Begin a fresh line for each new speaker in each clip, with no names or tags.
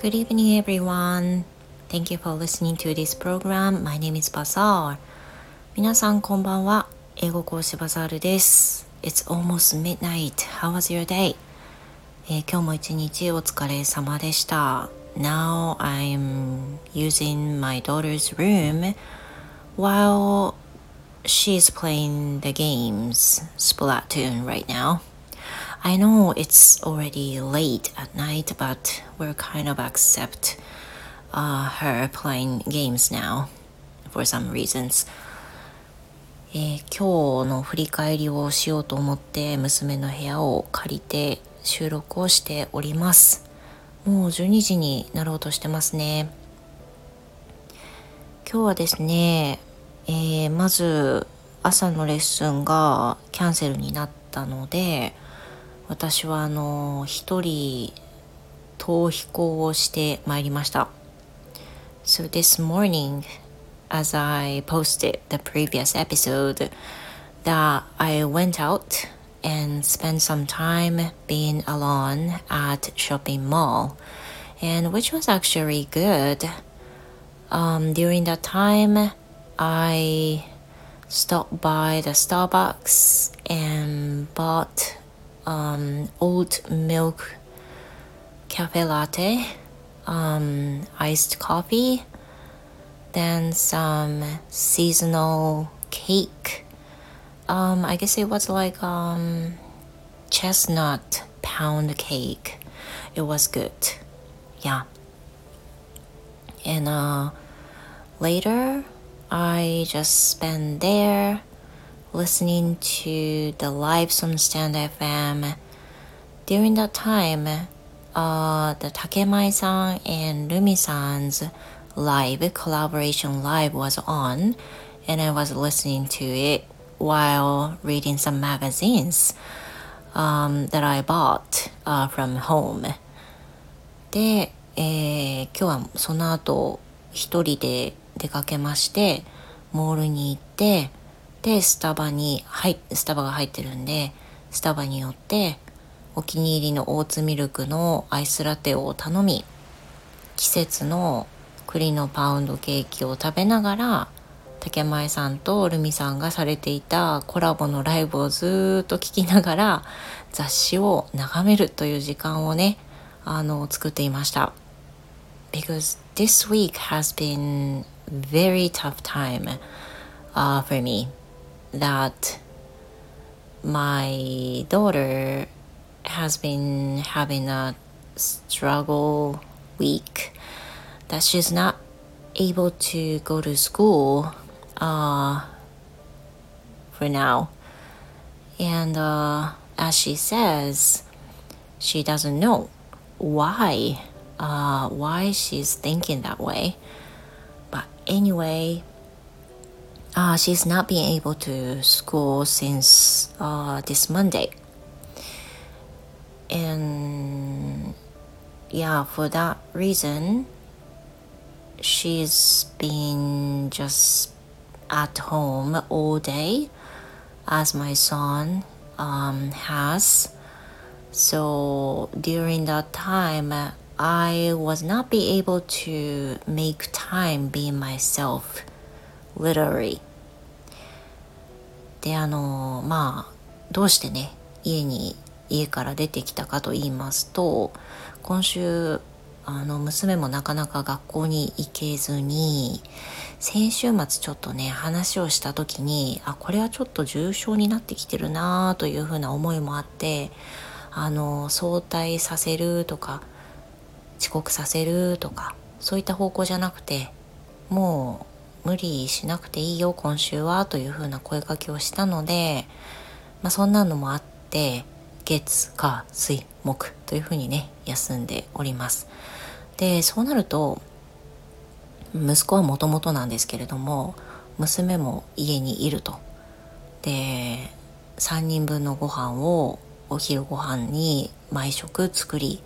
Good evening, everyone. Thank you for listening to this program. My name is Bazaar. 皆さんこんばんは。英語講師バザールです。It's almost midnight. How was your day? えー、今日も一日お疲れ様でした。Now I'm using my daughter's room while she's playing the games Splatoon right now. I know it's already late at night, but we're kind of accept uh, her playing games now for some reasons. えー、今日の振り返りをしようと思って娘の部屋を借りて収録をしております。もう12時になろうとしてますね。今日はですね、えー、まず朝のレッスンがキャンセルになったので、私はあの一人逃避行をしてまいりました。So this morning, as I posted the previous episode, that I went out and spent some time being alone at shopping mall, and which was actually good. Um, during that time, I stopped by the Starbucks and bought um, oat milk cafe latte, um, iced coffee, then some seasonal cake. Um, I guess it was like um, chestnut pound cake. It was good. Yeah. And uh, later, I just spent there listening to the lives on Stand FM. During that time, uh, the Takemai-san and Rumi-san's live collaboration live was on, and I was listening to it while reading some magazines um, that I bought uh, from home. で、えー、今日はその後一人で出かけましてモールに行って でスタバに入スタバが入ってるんでスタバに寄ってお気に入りのオーツミルクのアイスラテを頼み季節の栗のパウンドケーキを食べながら竹前さんとルミさんがされていたコラボのライブをずっと聞きながら雑誌を眺めるという時間をねあの作っていました。Because this week has been very tough time、uh, for me. That my daughter has been having a struggle week that she's not able to go to school uh, for now. And uh, as she says, she doesn't know why uh, why she's thinking that way. But anyway, uh, she's not been able to school since uh, this Monday. And yeah, for that reason, she's been just at home all day as my son um, has. So during that time, I was not be able to make time being myself literally であのまあどうしてね家に家から出てきたかと言いますと今週あの娘もなかなか学校に行けずに先週末ちょっとね話をした時にあこれはちょっと重症になってきてるなというふうな思いもあってあの早退させるとか遅刻させるとかそういった方向じゃなくてもう無理しなくていいよ今週はというふうな声かけをしたので、まあ、そんなのもあって月火水木というふうにね休んでおります。でそうなると息子はもともとなんですけれども娘も家にいると。で3人分のご飯をお昼ご飯に毎食作り。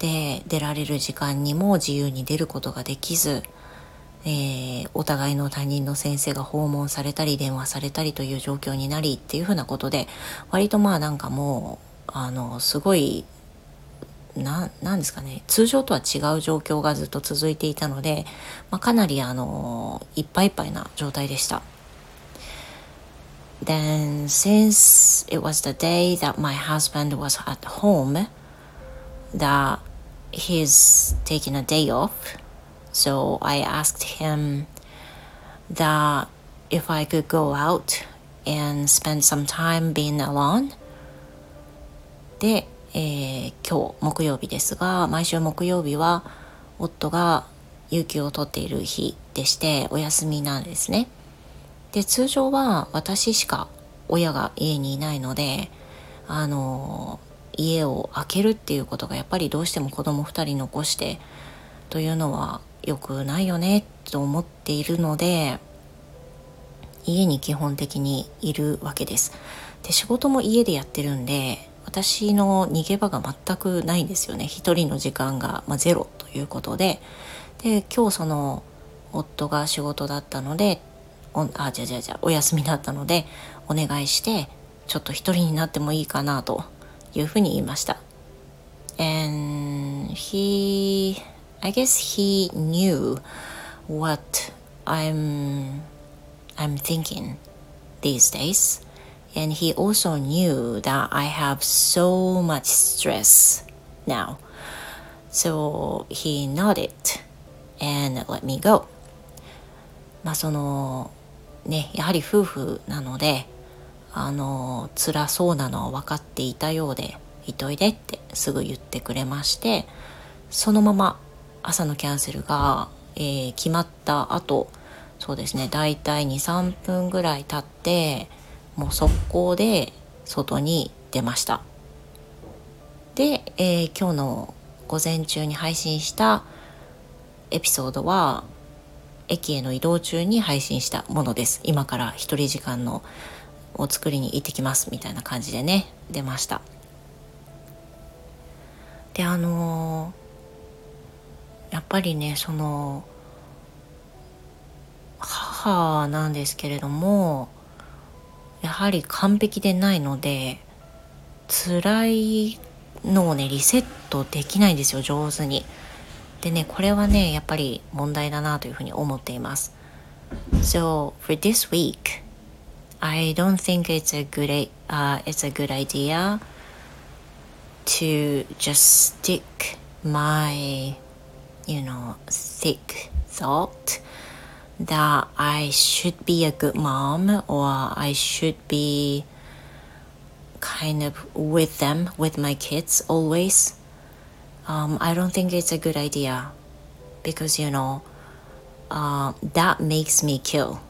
で出られる時間にも自由に出ることができずえー、お互いの他人の先生が訪問されたり電話されたりという状況になりっていうふうなことで割とまあなんかもうあのすごいななんですかね通常とは違う状況がずっと続いていたので、まあ、かなりあのいっぱいいっぱいな状態でした。Then, since it was the day that my husband was at home, that he's taking a day off, so I asked him that if I could go out and spend some time being alone. で、えー、今日木曜日ですが、毎週木曜日は夫が有給を取っている日でしてお休みなんですね。で通常は私しか親が家にいないのであの家を空けるっていうことがやっぱりどうしても子供2人残してというのは良くないよねと思っているので家に基本的にいるわけです。で仕事も家でやってるんで私の逃げ場が全くないんですよね一人の時間が、まあ、ゼロということでで今日その夫が仕事だったのでおあじゃじゃじゃお休みだったのでお願いしてちょっと一人になってもいいかなというふうに言いました。And he, I guess he knew what I'm, I'm thinking these days. And he also knew that I have so much stress now. So he nodded and let me go. まあそのねやはり夫婦なのであの辛そうなのは分かっていたようで「いといで」ってすぐ言ってくれましてそのまま朝のキャンセルが、えー、決まった後そうですね大体23分ぐらい経ってもう速攻で外に出ました。で、えー、今日の午前中に配信したエピソードは駅への移動中に配信したものです。今から一人時間のを作りに行ってきますみたいな感じでね出ました。であのー、ぱりねその母なんですけれどもやはり完璧でないので辛いのをねリセットできないんですよ上手に。でねこれはねやっぱり問題だなというふうに思っています So for this week I don't think it's a good uh, it's a good idea to just stick my you know thick thought that I should be a good mom or I should be kind of with them with my kids always. Um, I don't think it's a good idea because you know uh, that makes me kill.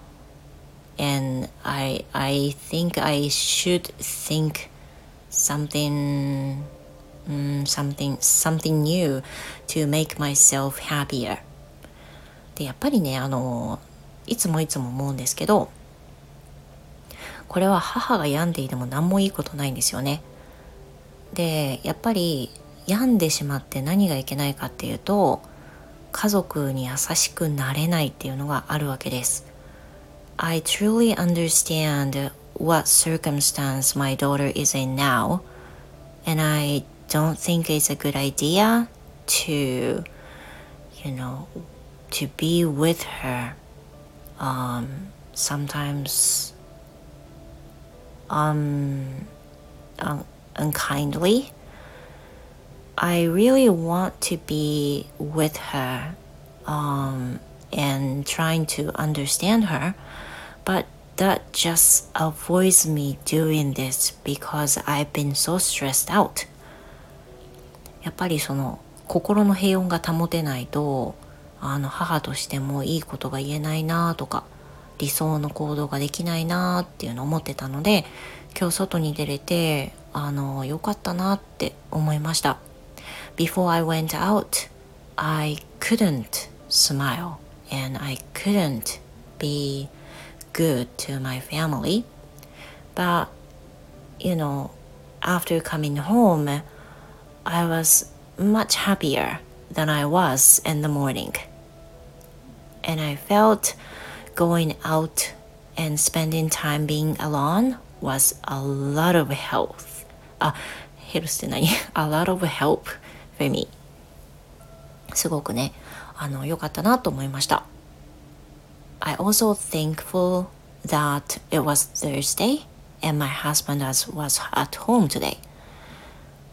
And I I think I should think something um, something something new to make myself happier でやっぱりねあのいつもいつも思うんですけどこれは母が病んでいても何もいいことないんですよねでやっぱり病んでしまって何がいけないかっていうと家族に優しくなれないっていうのがあるわけです I truly understand what circumstance my daughter is in now and I don't think it's a good idea to you know to be with her um sometimes um un- unkindly I really want to be with her um, and trying to understand her, but that just avoids me doing this because I've been so stressed out. やっぱりその心の平穏が保てないとあの母としてもいいことが言えないなとか理想の行動ができないなっていうのを思ってたので今日外に出れてあの良かったなって思いました。before I went out, I couldn't smile and I couldn't be good to my family. But, you know, after coming home, I was much happier than I was in the morning. And I felt going out and spending time being alone was a lot of health. Uh, a lot of help for me すごくねあの良かったなと思いました I also thankful that it was Thursday and my husband was at home today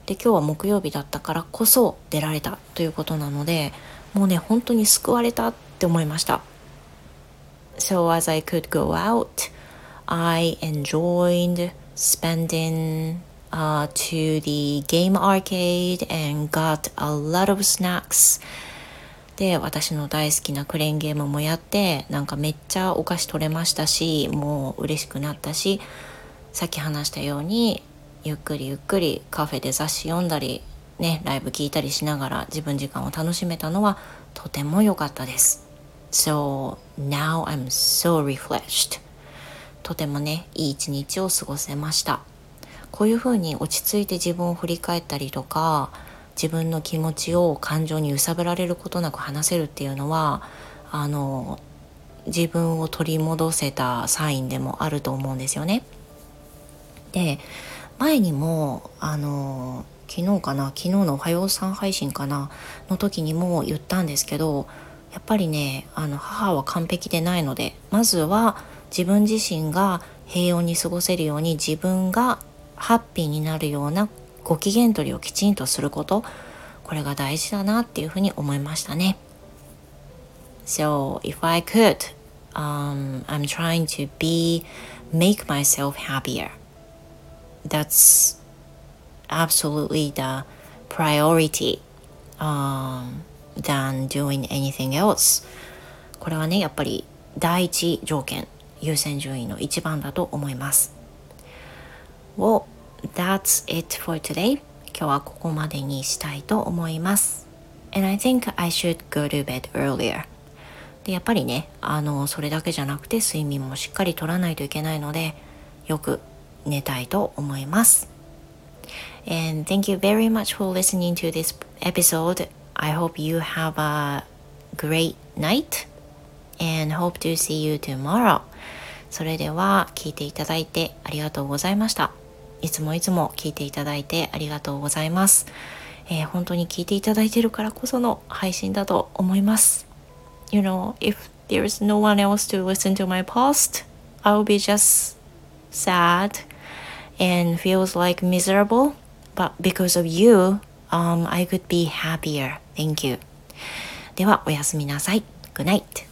で今日は木曜日だったからこそ出られたということなのでもうね本当に救われたって思いました。So as I could go out I enjoyed spending uh, to the game arcade and got a lot of snacks. で私の大好きなクレーンゲームもやってなんかめっちゃお菓子取れましたしもう嬉しくなったしさっき話したようにゆっくりゆっくりカフェで雑誌読んだりねライブ聞いたりしながら自分時間を楽しめたのはとても良かったです。So now I'm so refreshed. とてもねいい一日を過ごせました。こういうふうに落ち着いて自分を振り返ったりとか自分の気持ちを感情に揺さぶられることなく話せるっていうのはあの自分を取り戻せたサインでもあると思うんですよね。で前にもあの昨日かな昨日の「おはようさん配信かなの時にも言ったんですけどやっぱりねあの母は完璧でないのでまずは自分自身が平穏に過ごせるように自分がハッピーになるようなご機嫌取りをきちんとすることこれが大事だなっていうふうに思いましたね。So if I could, um, I'm trying to be make myself happier. That's absolutely the priority um, than doing anything else. これはねやっぱり第一条件優先順位の一番だと思います。Well, that's it for today. 今日はここまでにしたいと思います。And I think I should go to bed earlier. でやっぱりねあのそれだけじゃなくて睡眠もしっかりとらないといけないのでよく寝たいと思います。And thank you very much for listening to this episode. I hope you have a great night and hope to see you tomorrow. それでは聞いていただいてありがとうございました。いつもいつも聞いていただいてありがとうございます。えー、本当に聞いていただいてるからこその配信だと思います。You know, if there is no one else to listen to my post, I will be just sad and feels like miserable. But because of you, um, I could be happier. Thank you. では、おやすみなさい。Good night.